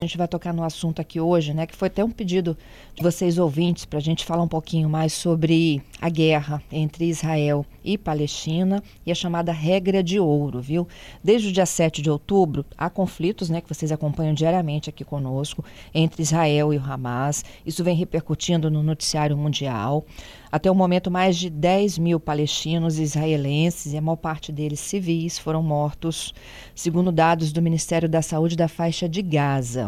A gente vai tocar no assunto aqui hoje, né? Que foi até um pedido de vocês ouvintes para a gente falar um pouquinho mais sobre a guerra entre Israel e Palestina e a chamada regra de ouro, viu? Desde o dia 7 de outubro, há conflitos, né? Que vocês acompanham diariamente aqui conosco, entre Israel e o Hamas. Isso vem repercutindo no noticiário mundial. Até o momento, mais de 10 mil palestinos e israelenses, e a maior parte deles civis, foram mortos, segundo dados do Ministério da Saúde da faixa de Gaza.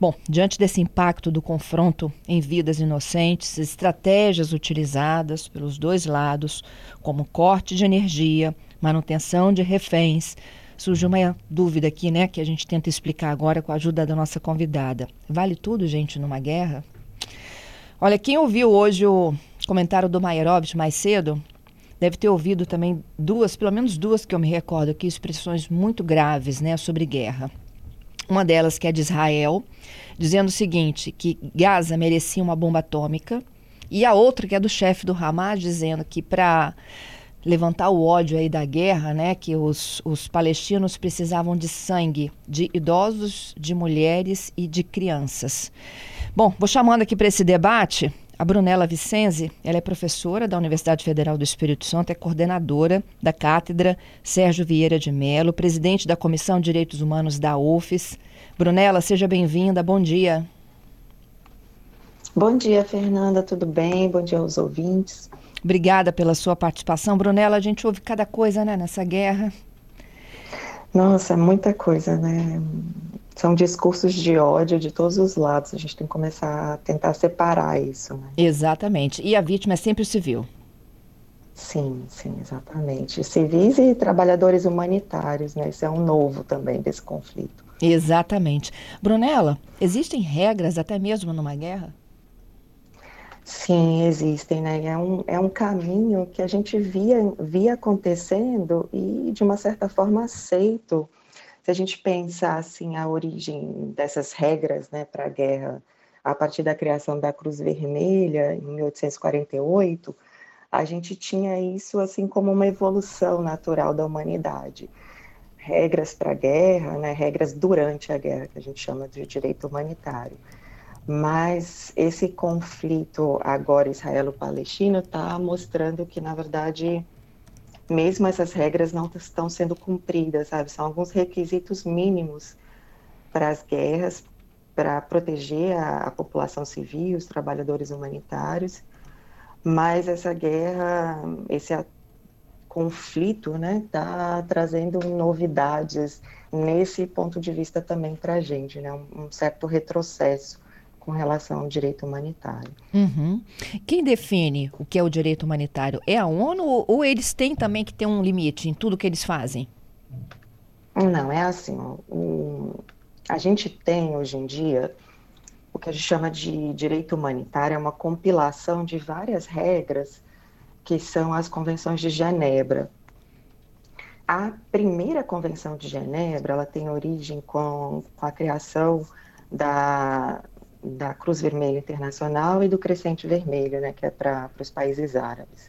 Bom, diante desse impacto do confronto em vidas inocentes, estratégias utilizadas pelos dois lados, como corte de energia, manutenção de reféns, surge uma dúvida aqui, né, que a gente tenta explicar agora com a ajuda da nossa convidada. Vale tudo, gente, numa guerra? Olha, quem ouviu hoje o comentário do Maierovitch mais cedo deve ter ouvido também duas, pelo menos duas que eu me recordo aqui, expressões muito graves, né, sobre guerra. Uma delas que é de Israel, dizendo o seguinte, que Gaza merecia uma bomba atômica, e a outra que é do chefe do Hamas, dizendo que para levantar o ódio aí da guerra, né, que os, os palestinos precisavam de sangue de idosos, de mulheres e de crianças. Bom, vou chamando aqui para esse debate a Brunella Vicenzi, ela é professora da Universidade Federal do Espírito Santo, é coordenadora da cátedra Sérgio Vieira de Mello, presidente da Comissão de Direitos Humanos da UFES. Brunella, seja bem-vinda, bom dia. Bom dia, Fernanda, tudo bem? Bom dia aos ouvintes. Obrigada pela sua participação. Brunella, a gente ouve cada coisa né, nessa guerra. Nossa, muita coisa, né? São discursos de ódio de todos os lados. A gente tem que começar a tentar separar isso. Né? Exatamente. E a vítima é sempre o civil. Sim, sim, exatamente. Civis e trabalhadores humanitários, né? Isso é um novo também desse conflito. Exatamente. Brunella, existem regras até mesmo numa guerra? Sim, existem, né? É um, é um caminho que a gente via, via acontecendo e, de uma certa forma, aceito se a gente pensar assim a origem dessas regras, né, para a guerra, a partir da criação da Cruz Vermelha em 1848, a gente tinha isso assim como uma evolução natural da humanidade. Regras para a guerra, né, regras durante a guerra, que a gente chama de direito humanitário. Mas esse conflito agora israelo-palestino está mostrando que, na verdade, mesmo essas regras não estão sendo cumpridas, sabe? São alguns requisitos mínimos para as guerras, para proteger a, a, população civil, os trabalhadores humanitários, mas essa guerra, esse conflito, né, está trazendo novidades nesse ponto de vista também para a gente, né, um certo retrocesso com relação ao direito humanitário. Uhum. Quem define o que é o direito humanitário? É a ONU ou eles têm também que ter um limite em tudo que eles fazem? Não, é assim. o, a gente tem hoje em dia o que a gente chama de direito humanitário, é uma compilação de várias regras que são as convenções de Genebra. A primeira convenção de Genebra, ela tem origem com, com a criação da, da Cruz Vermelha Internacional e do Crescente Vermelho, né, que é para os países árabes.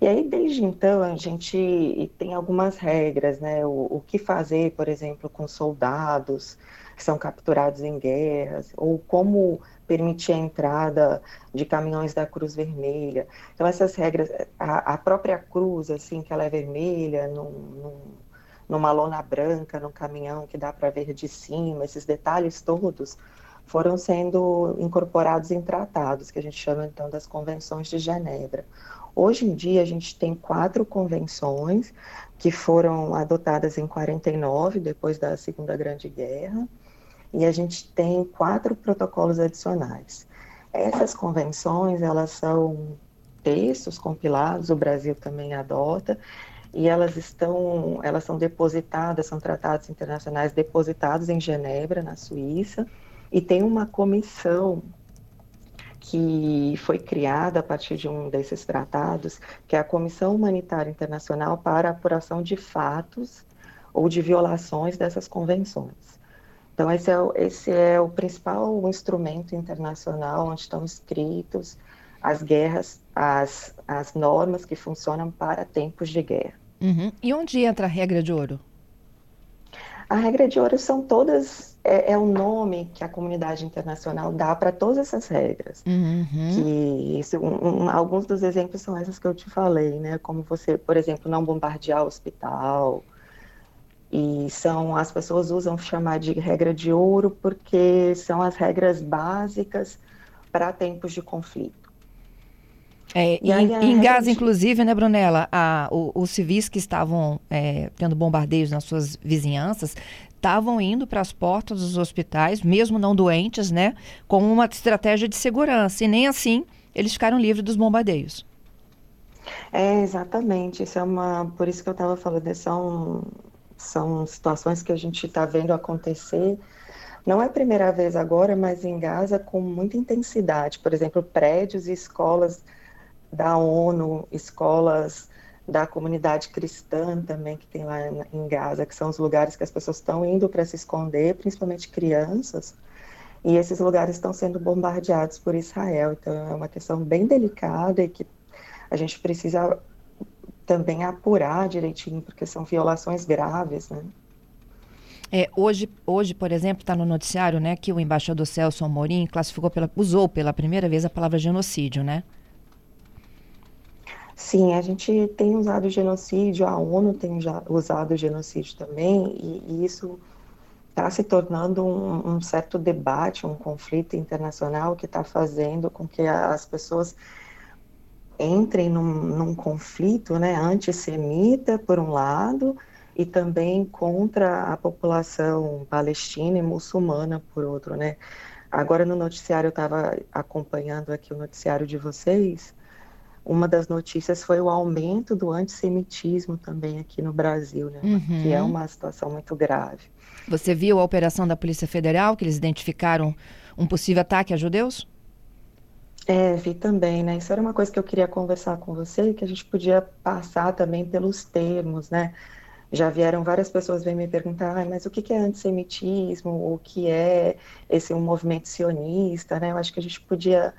E aí, desde então, a gente tem algumas regras, né? O, o, que fazer, por exemplo, com soldados que são capturados em guerras, ou como permitir a entrada de caminhões da Cruz Vermelha. Então, essas regras, a, a própria cruz, assim, que ela é vermelha, num, num, numa lona branca, num caminhão que dá para ver de cima, esses detalhes todos foram sendo incorporados em tratados, que a gente chama então das convenções de Genebra. Hoje em dia, a gente tem quatro convenções que foram adotadas em 49, depois da Segunda Grande Guerra, e a gente tem quatro protocolos adicionais. Essas convenções, elas são textos compilados, o Brasil também adota, e elas estão, elas são depositadas, são tratados internacionais depositados em Genebra, na Suíça, e tem uma comissão que foi criada a partir de um desses tratados, que é a Comissão Humanitária Internacional para a Apuração de Fatos ou de Violações dessas convenções. Então, esse é, esse é o principal instrumento internacional onde estão escritos as guerras, as, as normas que funcionam para tempos de guerra. Uhum. E onde entra a regra de ouro? A regra de ouro são todas é, é o nome que a comunidade internacional dá para todas essas regras. Uhum. Que isso, um, um, alguns dos exemplos são essas que eu te falei, né? Como você, por exemplo, não bombardear o hospital. E são as pessoas usam chamar de regra de ouro porque são as regras básicas para tempos de conflito. É, e em, em Gaza, inclusive, né, Brunella, a, o, os civis que estavam é, tendo bombardeios nas suas vizinhanças estavam indo para as portas dos hospitais, mesmo não doentes, né, com uma estratégia de segurança. E nem assim eles ficaram livres dos bombardeios. É, exatamente. Isso é uma. Por isso que eu estava falando, são, são situações que a gente está vendo acontecer. Não é a primeira vez agora, mas em Gaza com muita intensidade. Por exemplo, prédios e escolas da ONU, escolas da comunidade cristã também que tem lá em Gaza, que são os lugares que as pessoas estão indo para se esconder, principalmente crianças, e esses lugares estão sendo bombardeados por Israel. Então é uma questão bem delicada e que a gente precisa também apurar direitinho, porque são violações graves, né? É, hoje, hoje, por exemplo, está no noticiário, né, que o embaixador Celso Amorim classificou pela, usou pela primeira vez a palavra genocídio, né? Sim, a gente tem usado genocídio, a ONU tem usado genocídio também, e, e isso está se tornando um, um, certo debate, um conflito internacional que está fazendo com que as pessoas entrem num, num conflito né, antissemita, por um lado, e também contra a população palestina e muçulmana, por outro. Né? Agora, no noticiário, eu estava acompanhando aqui o noticiário de vocês, uma das notícias foi o aumento do antissemitismo também aqui no Brasil, né? Uhum. Que é uma situação muito grave. Você viu a operação da Polícia Federal, que eles identificaram um possível ataque a judeus? É, vi também, né? Isso era uma coisa que eu queria conversar com você, que a gente podia passar também pelos termos, né? Já vieram várias pessoas vêm me perguntar, ah, mas o que é antissemitismo? O que é esse um movimento sionista, né? Eu acho que a gente podia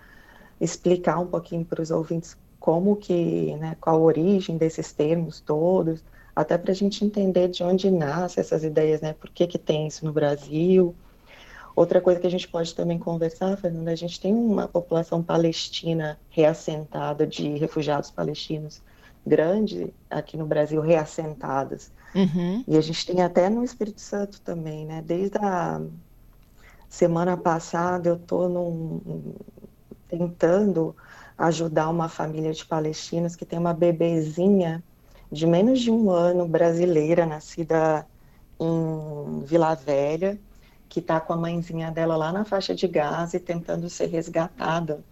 explicar um pouquinho para os ouvintes como que, né, qual a origem desses termos todos, até para a gente entender de onde nascem essas ideias, né, por que que tem isso no Brasil. Outra coisa que a gente pode também conversar, Fernanda, a gente tem uma população palestina reassentada de refugiados palestinos grande aqui no Brasil, reassentadas. Uhum. E a gente tem até no Espírito Santo também, né? Desde a semana passada eu estou tentando ajudar uma família de palestinos que tem uma bebezinha de menos de um ano, brasileira, nascida em Vila Velha, que está com a mãezinha dela lá na faixa de Gaza e tentando ser resgatada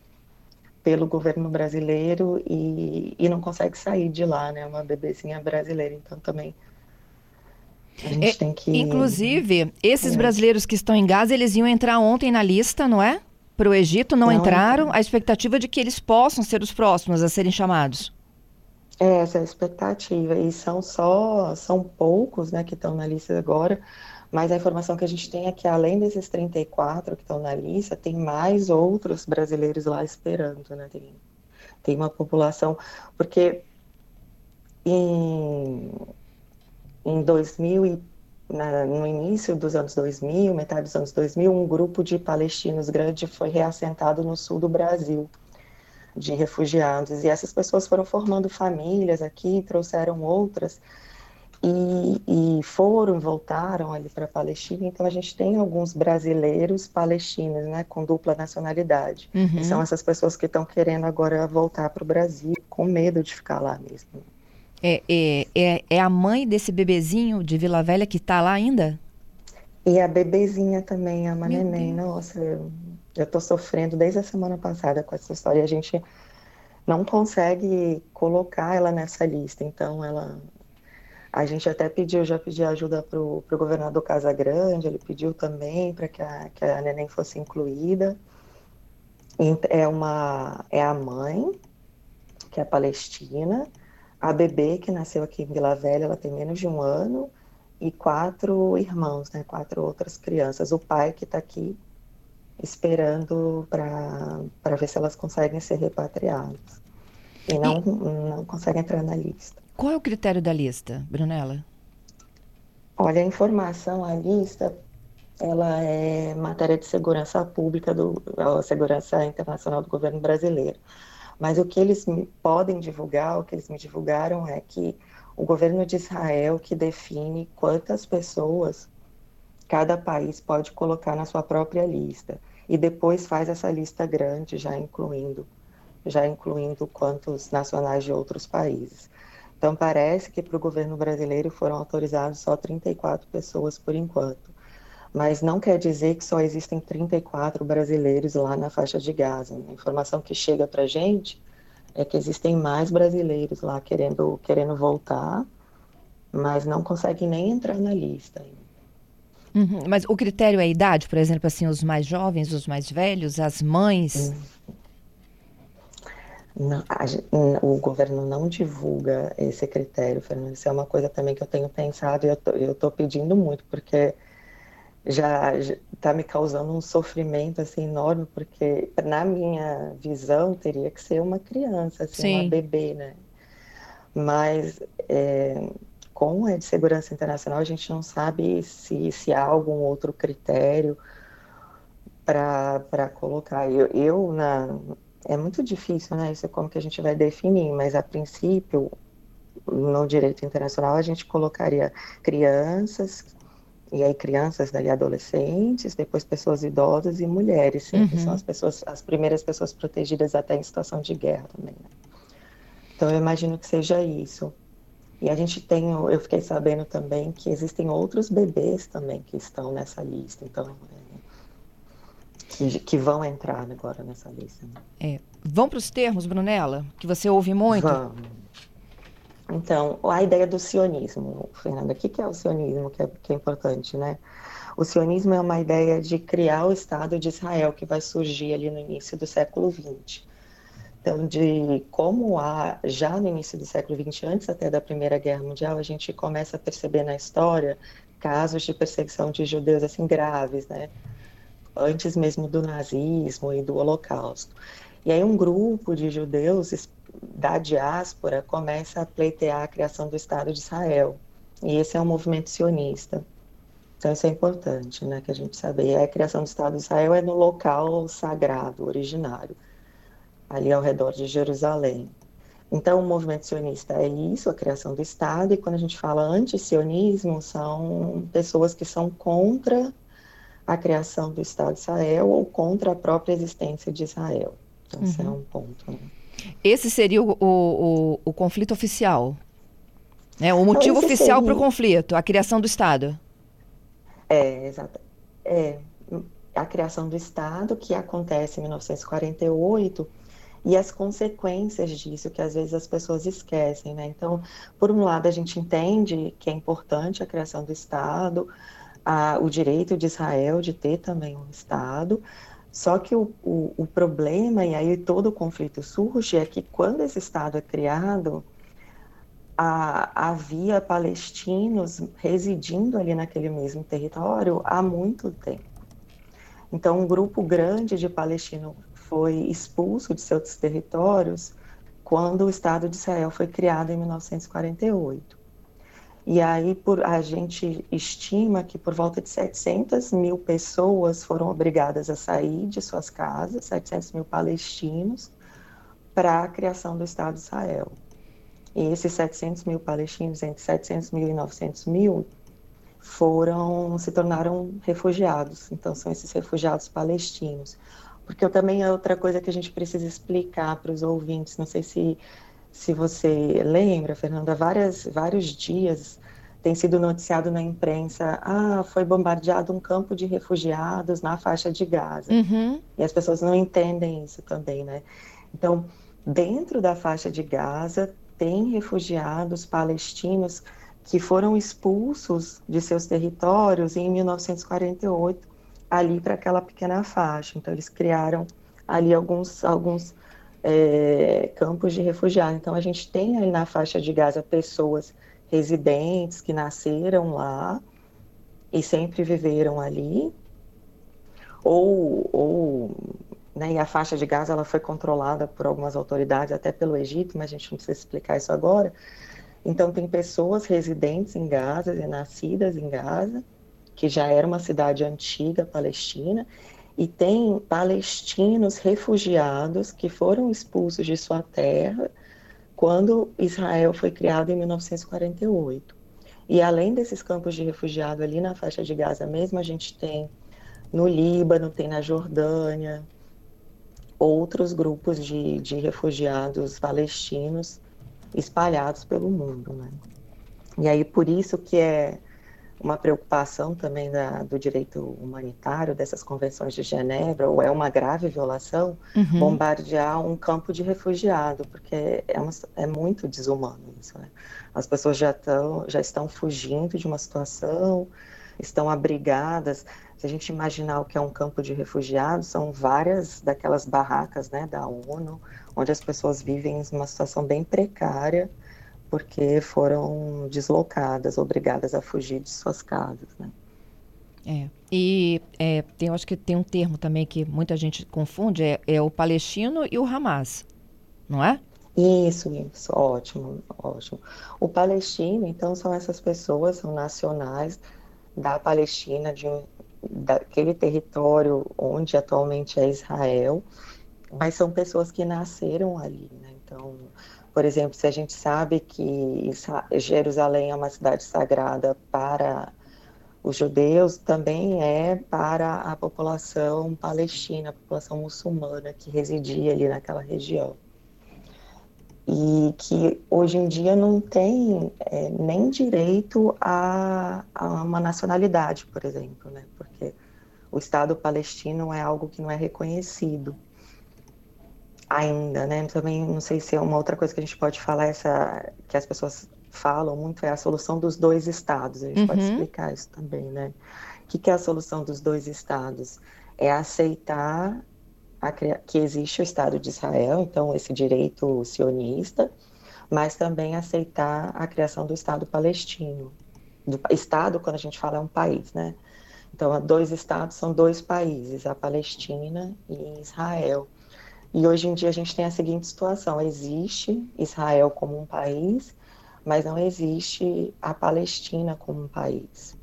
pelo governo brasileiro e, e não consegue sair de lá, né? Uma bebezinha brasileira, então também a gente é, tem que. Inclusive, esses é. brasileiros que estão em Gaza, eles iam entrar ontem na lista, não é? Para o Egito não, não entraram, a expectativa de que eles possam ser os próximos a serem chamados. É, essa é a expectativa. E são só, são poucos né, que estão na lista agora, mas a informação que a gente tem é que além desses 34 que estão na lista, tem mais outros brasileiros lá esperando, né? Tem, tem uma população, porque em, em 2000 na, no início dos anos 2000, metade dos anos 2000, um grupo de palestinos grande foi reassentado no sul do Brasil, de refugiados. E essas pessoas foram formando famílias aqui, trouxeram outras, e, e foram, voltaram ali para a Palestina. Então a gente tem alguns brasileiros palestinos, né, com dupla nacionalidade. Uhum. E são essas pessoas que estão querendo agora voltar para o Brasil, com medo de ficar lá mesmo. É, é, é, é a mãe desse bebezinho de Vila Velha que está lá ainda? E a bebezinha também, a neném. Nossa, eu, tô sofrendo desde a semana passada com essa história. A gente não consegue colocar ela nessa lista. Então, ela. A gente até pediu, já pediu ajuda para o governador Casagrande, ele pediu também para que a, que a neném fosse incluída. É, uma, é a mãe, que é palestina, a bebê que nasceu aqui em Vila Velha, ela tem menos de um ano, e quatro irmãos, né, quatro outras crianças. O pai que está aqui esperando para ver se elas conseguem ser repatriadas. E não, e... não conseguem entrar na lista. Qual é o critério da lista, Brunella? Olha, a informação, a lista, ela é matéria de segurança pública do segurança internacional do governo brasileiro. Mas o que eles podem divulgar, o que eles me divulgaram é que o governo de Israel que define quantas pessoas cada país pode colocar na sua própria lista e depois faz essa lista grande, já incluindo já incluindo quantos nacionais de outros países. Então parece que para o governo brasileiro foram autorizados só 34 pessoas por enquanto, mas não quer dizer que só existem 34 brasileiros lá na faixa de Gaza. A informação que chega para a gente é que existem mais brasileiros lá querendo querendo voltar, mas não conseguem nem entrar na lista. Uhum, mas o critério é a idade, por exemplo, assim, os mais jovens, os mais velhos, as mães? Não, a, o governo não divulga esse critério, Fernando. Isso é uma coisa também que eu tenho pensado e eu estou pedindo muito, porque já está me causando um sofrimento assim enorme, porque na minha visão teria que ser uma criança, assim, Sim. uma bebê, né? Mas é, com a de segurança internacional, a gente não sabe se, se há algum outro critério para colocar. Eu, eu, na, é muito difícil, né? Isso é como que a gente vai definir, mas a princípio, no direito internacional, a gente colocaria crianças, e aí crianças, daí adolescentes, depois pessoas idosas e mulheres, uhum. são as pessoas, as primeiras pessoas protegidas até em situação de guerra também. Né? Então eu imagino que seja isso. E a gente tem, eu fiquei sabendo também que existem outros bebês também que estão nessa lista, então é, que, que, vão entrar agora nessa lista. Né? É. Vão para os termos, Brunella, que você ouve muito? Vamos. Então, a ideia do sionismo, Fernanda, o que é o sionismo, que é, que é importante, né? O sionismo é uma ideia de criar o Estado de Israel, que vai surgir ali no início do século XX. Então, de como há, já no início do século XX, antes até da Primeira Guerra Mundial, a gente começa a perceber na história casos de perseguição de judeus assim graves, né? Antes mesmo do nazismo e do Holocausto. E aí um grupo de judeus da diáspora começa a pleitear a criação do Estado de Israel. E esse é um movimento sionista. Então isso é importante, né, que a gente sabe. E a criação do Estado de Israel é no local sagrado, originário ali ao redor de Jerusalém. Então, o movimento sionista é isso, a criação do Estado, e quando a gente fala anti-sionismo, são pessoas que são contra a criação do Estado de Israel ou contra a própria existência de Israel. Então, uhum. esse é um ponto. Né? Esse seria o, o, o, conflito oficial? Né? O motivo oficial para o conflito, a criação do Estado? É, exato. É, a criação do Estado, que acontece em 1948 e as consequências disso, que às vezes as pessoas esquecem, né? Então, por um lado, a gente entende que é importante a criação do Estado, a, o direito de Israel de ter também um Estado, só que o, o, o problema, e aí todo o conflito surge, é que quando esse Estado é criado, a, havia palestinos residindo ali naquele mesmo território há muito tempo. Então, um grupo grande de palestinos foi expulso de seus territórios quando o Estado de Israel foi criado em 1948. E aí por, a gente estima que por volta de 700 mil pessoas foram obrigadas a sair de suas casas, 700 mil palestinos, para a criação do Estado de Israel. E esses 700 mil palestinos, entre 700 mil e 900 mil, foram se tornaram refugiados. Então são esses refugiados palestinos porque também é outra coisa que a gente precisa explicar para os ouvintes. Não sei se, se você lembra, Fernanda, várias, vários dias tem sido noticiado na imprensa: ah, foi bombardeado um campo de refugiados na faixa de Gaza. Uhum. E as pessoas não entendem isso também, né? Então, dentro da faixa de Gaza, tem refugiados palestinos que foram expulsos de seus territórios em 1948 ali para aquela pequena faixa. Então, eles criaram ali alguns, alguns é, campos de refugiados. Então, a gente tem ali na faixa de Gaza pessoas residentes que nasceram lá e sempre viveram ali, ou, ou né, e a faixa de Gaza ela foi controlada por algumas autoridades, até pelo Egito, mas a gente não precisa explicar isso agora. Então, tem pessoas residentes em Gaza e nascidas em Gaza, que já era uma cidade antiga palestina, e tem palestinos refugiados que foram expulsos de sua terra quando Israel foi criado em 1948. E além desses campos de refugiado ali na faixa de Gaza mesmo, a gente tem no Líbano, tem na Jordânia, outros grupos de, de refugiados palestinos espalhados pelo mundo. Né? E aí por isso que é uma preocupação também da, do direito humanitário dessas convenções de Genebra, ou é uma grave violação, uhum. bombardear um campo de refugiado, porque é, uma, é muito desumano isso. Né? As pessoas já, tão, já estão fugindo de uma situação, estão abrigadas. Se a gente imaginar o que é um campo de refugiados, são várias daquelas barracas né, da ONU, onde as pessoas vivem em uma situação bem precária, porque foram deslocadas, obrigadas a fugir de suas casas, né? É. E é, tem, eu acho que tem um termo também que muita gente confunde, é, é o palestino e o Hamas, não é? Isso, isso, ótimo, ótimo. O palestino, então, são essas pessoas, são nacionais da Palestina, de daquele território onde atualmente é Israel, mas são pessoas que nasceram ali, né? Então, por exemplo, se a gente sabe que Jerusalém é uma cidade sagrada para os judeus, também é para a população palestina, a população muçulmana que residia ali naquela região. E que hoje em dia não tem é, nem direito a, a uma nacionalidade, por exemplo, né? porque o Estado palestino é algo que não é reconhecido ainda, né? Também não sei se é uma outra coisa que a gente pode falar essa que as pessoas falam muito é a solução dos dois estados. A gente uhum. pode explicar isso também, né? O que, que é a solução dos dois estados? É aceitar a, que existe o Estado de Israel, então esse direito sionista, mas também aceitar a criação do Estado palestino. Do Estado, quando a gente fala, é um país, né? Então, dois estados são dois países, a Palestina e Israel. E hoje em dia a gente tem a seguinte situação: existe Israel como um país, mas não existe a Palestina como um país.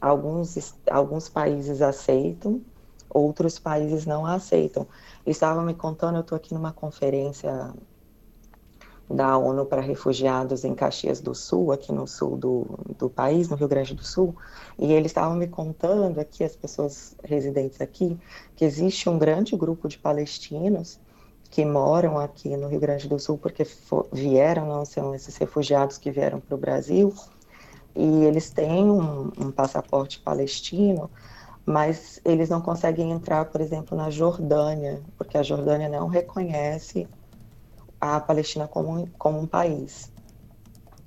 Alguns, alguns países aceitam, outros países não aceitam. Eles estavam me contando, eu estou aqui numa conferência da ONU para refugiados em Caxias do Sul, aqui no sul do, do país, no Rio Grande do Sul, e eles estavam me contando aqui, as pessoas residentes aqui, que existe um grande grupo de palestinos que moram aqui no Rio Grande do Sul, porque vieram, não são esses refugiados que vieram para o Brasil, e eles têm um, um, passaporte palestino, mas eles não conseguem entrar, por exemplo, na Jordânia, porque a Jordânia não reconhece a Palestina como, como um país.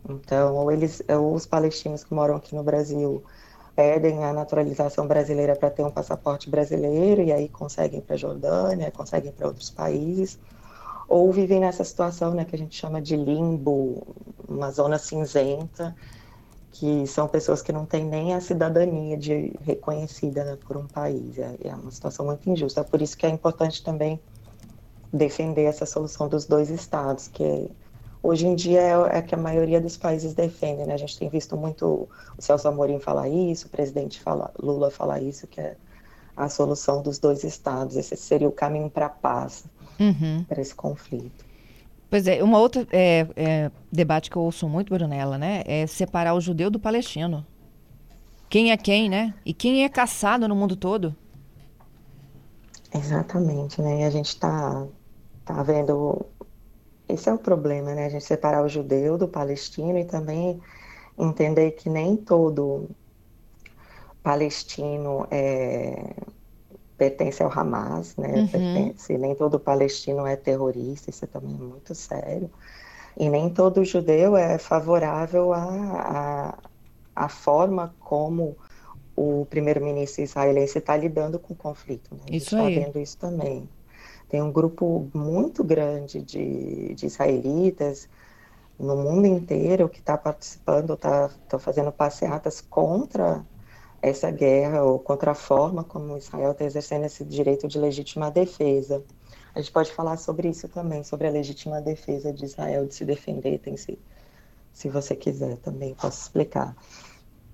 Então, ou eles, ou os palestinos que moram aqui no Brasil pedem a naturalização brasileira para ter um passaporte brasileiro e aí conseguem para a Jordânia, conseguem para outros países, ou vivem nessa situação né, que a gente chama de limbo, uma zona cinzenta, que são pessoas que não têm nem a cidadania de, reconhecida né, por um país. É, é uma situação muito injusta. Por isso que é importante também defender essa solução dos dois estados, que é hoje em dia é, é que a maioria dos países defendem, né? A gente tem visto muito o Celso Amorim falar isso, o presidente fala, Lula falar isso, que é a solução dos dois estados. Esse seria o caminho para a paz, uhum. para esse conflito. Pois é, uma outra é, é, debate que eu ouço muito, Brunella, né? É separar o judeu do palestino. Quem é quem, né? E quem é caçado no mundo todo. Exatamente, né? E a gente está tá vendo esse é o problema, né? A gente separar o judeu do palestino e também entender que nem todo palestino é, pertence ao Hamas, né? Uhum. Pertence, nem todo palestino é terrorista, isso também é muito sério. E nem todo judeu é favorável à, à, forma como o primeiro-ministro israelense está lidando com o conflito. Né? Isso a gente está vendo isso também. Tem um grupo muito grande de, de israelitas no mundo inteiro que está participando, está tá fazendo passeatas contra essa guerra ou contra a forma como Israel está exercendo esse direito de legítima defesa. A gente pode falar sobre isso também, sobre a legítima defesa de Israel de se defender, tem se, se você quiser também posso explicar.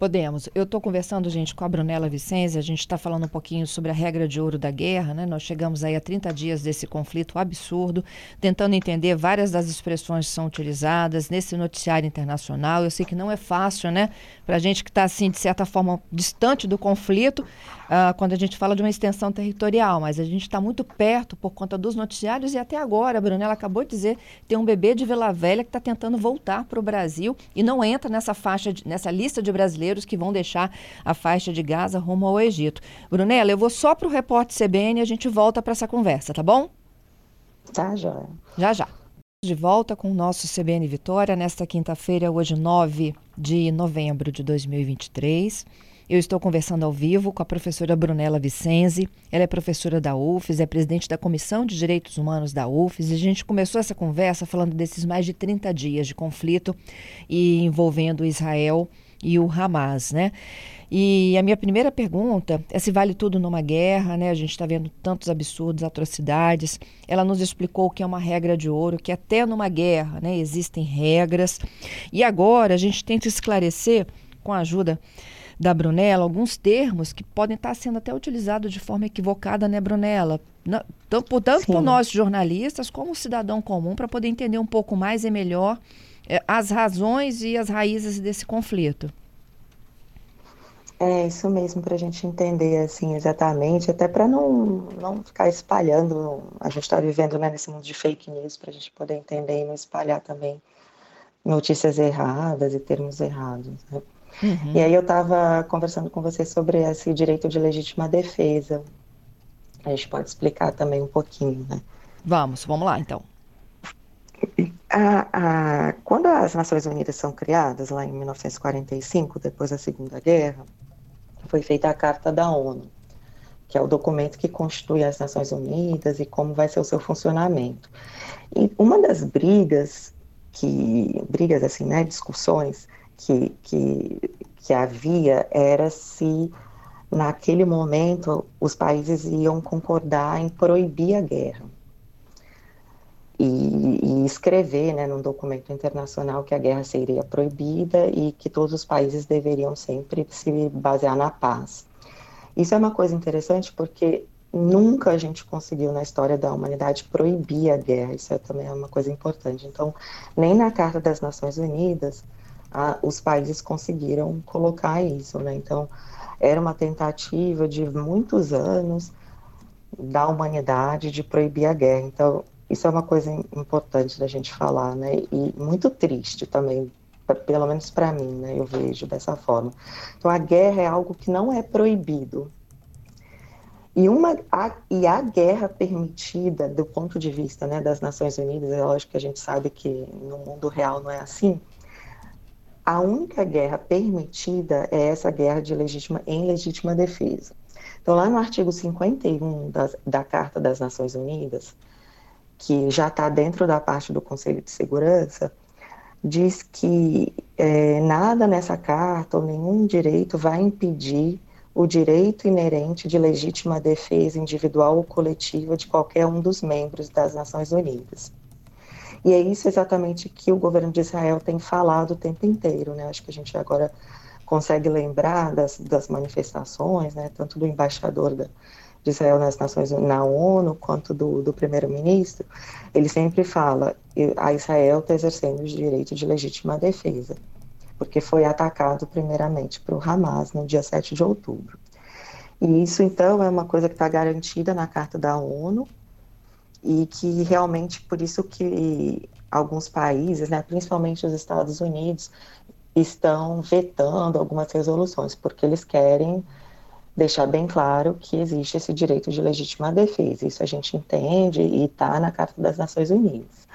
Podemos. Eu estou conversando, gente, com a Brunella Vicenzi. A gente está falando um pouquinho sobre a regra de ouro da guerra, né? Nós chegamos aí a 30 dias desse conflito absurdo, tentando entender várias das expressões que são utilizadas nesse noticiário internacional. Eu sei que não é fácil, né? Para a gente que está, assim, de certa forma, distante do conflito, uh, quando a gente fala de uma extensão territorial, mas a gente está muito perto por conta dos noticiários e até agora, a Brunella acabou de dizer, tem um bebê de Vila Velha que está tentando voltar para o Brasil e não entra nessa faixa, de, nessa lista de brasileiros que vão deixar a faixa de Gaza rumo ao Egito. Brunella, eu vou só para o repórter CBN e a gente volta para essa conversa, tá bom? Tá, joia. Já, já. De volta com o nosso CBN Vitória nesta quinta-feira, hoje 9 de novembro de 2023. Eu estou conversando ao vivo com a professora Brunella Vicenzi. Ela é professora da UFES, é presidente da Comissão de Direitos Humanos da UFES. E a gente começou essa conversa falando desses mais de 30 dias de conflito e envolvendo Israel e o Hamas, né? E a minha primeira pergunta é se vale tudo numa guerra, né? A gente está vendo tantos absurdos, atrocidades. Ela nos explicou que é uma regra de ouro, que até numa guerra, né, existem regras. E agora a gente tenta esclarecer, com a ajuda da Brunella, alguns termos que podem estar sendo até utilizados de forma equivocada, né, Brunella? Tanto, tanto por nós jornalistas como o cidadão comum, para poder entender um pouco mais e melhor as razões e as raízes desse conflito. É isso mesmo, para a gente entender assim exatamente, até para não, não ficar espalhando. A gente está vivendo né, nesse mundo de fake news, para a gente poder entender e não espalhar também notícias erradas e termos errados. Né? Uhum. E aí eu estava conversando com você sobre esse direito de legítima defesa. A gente pode explicar também um pouquinho, né? Vamos, vamos lá então. A, a, quando as Nações Unidas são criadas, lá em 1945, depois da Segunda Guerra, foi feita a Carta da ONU, que é o documento que constitui as Nações Unidas e como vai ser o seu funcionamento. E uma das brigas que brigas assim, né, discussões que, que, que havia era se naquele momento os países iam concordar em proibir a guerra e, e escrever né, num documento internacional que a guerra seria proibida e que todos os países deveriam sempre se basear na paz. Isso é uma coisa interessante porque nunca a gente conseguiu na história da humanidade proibir a guerra, isso é também uma coisa importante. Então, nem na Carta das Nações Unidas a, os países conseguiram colocar isso, né? Então, era uma tentativa de muitos anos da humanidade de proibir a guerra. Então, isso é uma coisa importante da gente falar, né? E muito triste também, pelo menos para mim, né? Eu vejo dessa forma. Então, a guerra é algo que não é proibido. E, uma, a, e a guerra permitida, do ponto de vista né, das Nações Unidas, é lógico que a gente sabe que no mundo real não é assim, a única guerra permitida é essa guerra de legítima, em legítima defesa. Então, lá no artigo 51 da, da Carta das Nações Unidas, que já está dentro da parte do Conselho de Segurança, diz que é, nada nessa carta ou nenhum direito vai impedir o direito inerente de legítima defesa individual ou coletiva de qualquer um dos membros das Nações Unidas. E é isso exatamente que o governo de Israel tem falado o tempo inteiro, né? Acho que a gente agora consegue lembrar das, das manifestações, né? Tanto do embaixador da, de Israel nas Nações na ONU quanto do, do primeiro-ministro, ele sempre fala a Israel está exercendo o direito de legítima defesa, porque foi atacado primeiramente o Hamas no dia 7 de outubro. E isso, então, é uma coisa que está garantida na Carta da ONU e que realmente, por isso que alguns países, né, principalmente os Estados Unidos, estão vetando algumas resoluções, porque eles querem deixar bem claro que existe esse direito de legítima defesa. Isso a gente entende e está na Carta das Nações Unidas.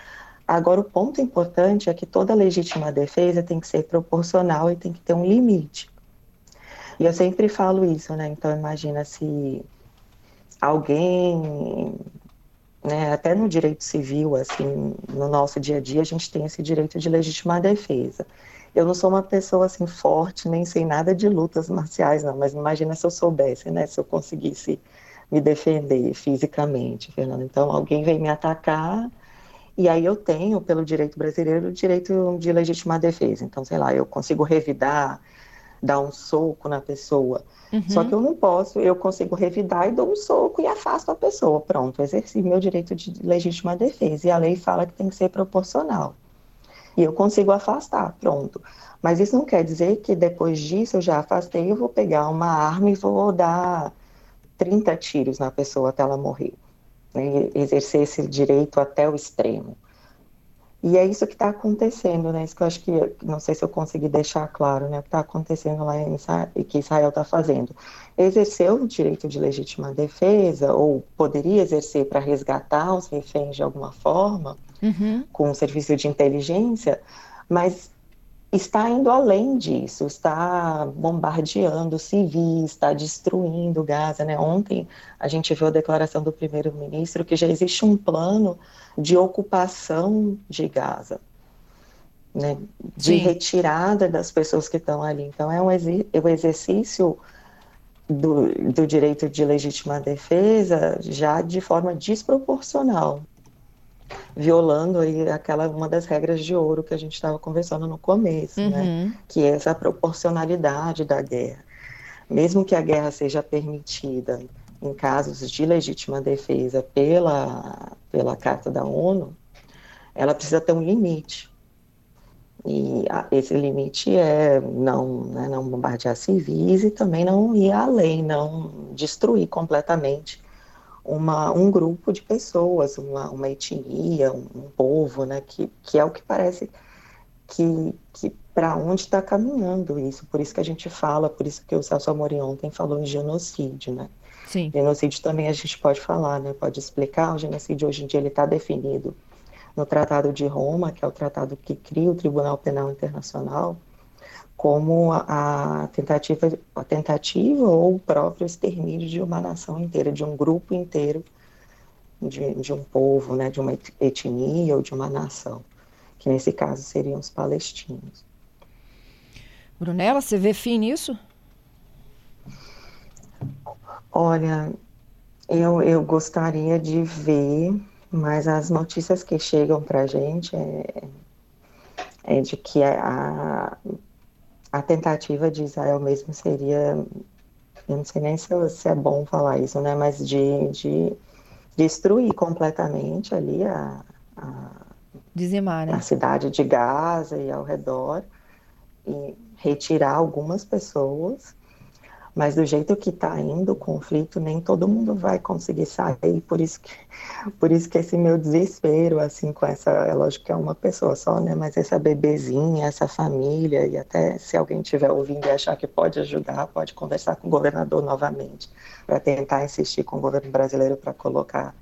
Agora, o ponto importante é que toda legítima defesa tem que ser proporcional e tem que ter um limite. E eu sempre falo isso, né? Então, imagina se alguém, né, até no direito civil, assim, no nosso dia a dia, a gente tem esse direito de legítima defesa. Eu não sou uma pessoa assim forte, nem sei nada de lutas marciais, não, mas imagina se eu soubesse, né? Se eu conseguisse me defender fisicamente, Fernando. Então, alguém vem me atacar e aí eu tenho, pelo direito brasileiro, o direito de legítima defesa. Então, sei lá, eu consigo revidar dar um soco na pessoa. Uhum. Só que eu não posso, eu consigo revidar e dou um soco e afasto a pessoa. Pronto, exerci meu direito de legítima defesa. E a lei fala que tem que ser proporcional. E eu consigo afastar, pronto. Mas isso não quer dizer que depois disso eu já afastei, eu vou pegar uma arma e vou dar 30 tiros na pessoa até ela morrer. Né? Exercer esse direito até o extremo. E é isso que está acontecendo, né? Isso que eu acho que, não sei se eu consegui deixar claro, né? O que está acontecendo lá em Israel, e que Israel está fazendo. Exerceu o direito de legítima defesa, ou poderia exercer para resgatar os reféns de alguma forma, uhum. com o serviço de inteligência, mas está indo além disso, está bombardeando civis, está destruindo Gaza. Né? Ontem a gente viu a declaração do primeiro-ministro que já existe um plano de ocupação de Gaza, né? de Sim. retirada das pessoas que estão ali. Então é um, é um exercício do, do direito de legítima defesa já de forma desproporcional violando aí aquela uma das regras de ouro que a gente estava conversando no começo, né? uhum. né? Que é essa proporcionalidade da guerra. Mesmo que a guerra seja permitida em casos de legítima defesa pela, pela Carta da ONU, ela precisa ter um limite. E esse limite é não, né, não bombardear civis e também não ir além, não destruir completamente uma, um grupo de pessoas, uma, uma etnia, um, um, povo, né, que, que é o que parece que, que para onde está caminhando isso. Por isso que a gente fala, por isso que o Celso Amorim ontem falou em genocídio, né? Sim. Genocídio também a gente pode falar, né? Pode explicar. O genocídio hoje em dia ele está definido no Tratado de Roma, que é o tratado que cria o Tribunal Penal Internacional, como a, a, tentativa, a tentativa ou o próprio extermínio de uma nação inteira, de um grupo inteiro, de, de um povo, né, de uma etnia ou de uma nação, que nesse caso seriam os palestinos. Brunella, você vê fim nisso? Olha, eu, eu gostaria de ver, mas as notícias que chegam para a gente é, é de que a, a tentativa de Israel mesmo seria, eu não sei nem se, se é bom falar isso, né, mas de, de destruir completamente ali a, a, Dizimar, né? a cidade de Gaza e ao redor e retirar algumas pessoas mas do jeito que está indo o conflito, nem todo mundo vai conseguir sair, por isso que, por isso que esse meu desespero, assim, com essa, é lógico que é uma pessoa só, né, mas essa bebezinha, essa família, e até se alguém estiver ouvindo e achar que pode ajudar, pode conversar com o governador novamente, para tentar insistir com o governo brasileiro para colocar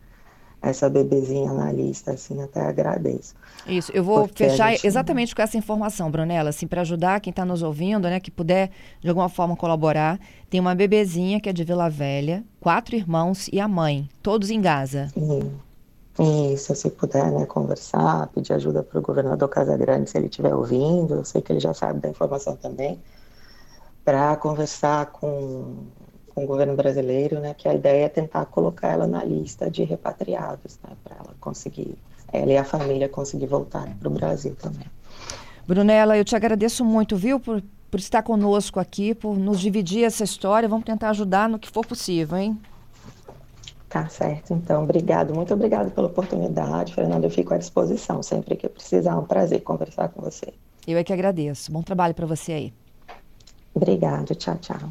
essa bebezinha na lista, assim, até agradeço. Isso, eu vou Porque fechar gente... exatamente com essa informação, Brunella, assim, para ajudar quem está nos ouvindo, né, que puder de alguma forma colaborar. Tem uma bebezinha que é de Vila Velha, quatro irmãos e a mãe, todos em Gaza. Sim. Isso, se puder, né, conversar, pedir ajuda para o governador Casagrande, se ele estiver ouvindo, eu sei que ele já sabe da informação também, para conversar com com o governo brasileiro, né, que a ideia é tentar colocar ela na lista de repatriados, né, para ela conseguir, ela e a família conseguir voltar para o Brasil também. Brunella, eu te agradeço muito, viu, por, por estar conosco aqui, por nos dividir essa história. Vamos tentar ajudar no que for possível, hein? Tá certo, então. Obrigado, muito obrigado pela oportunidade, Fernanda. Eu fico à disposição sempre que precisar. É um prazer conversar com você. Eu é que agradeço. Bom trabalho para você aí. Obrigado, tchau, tchau.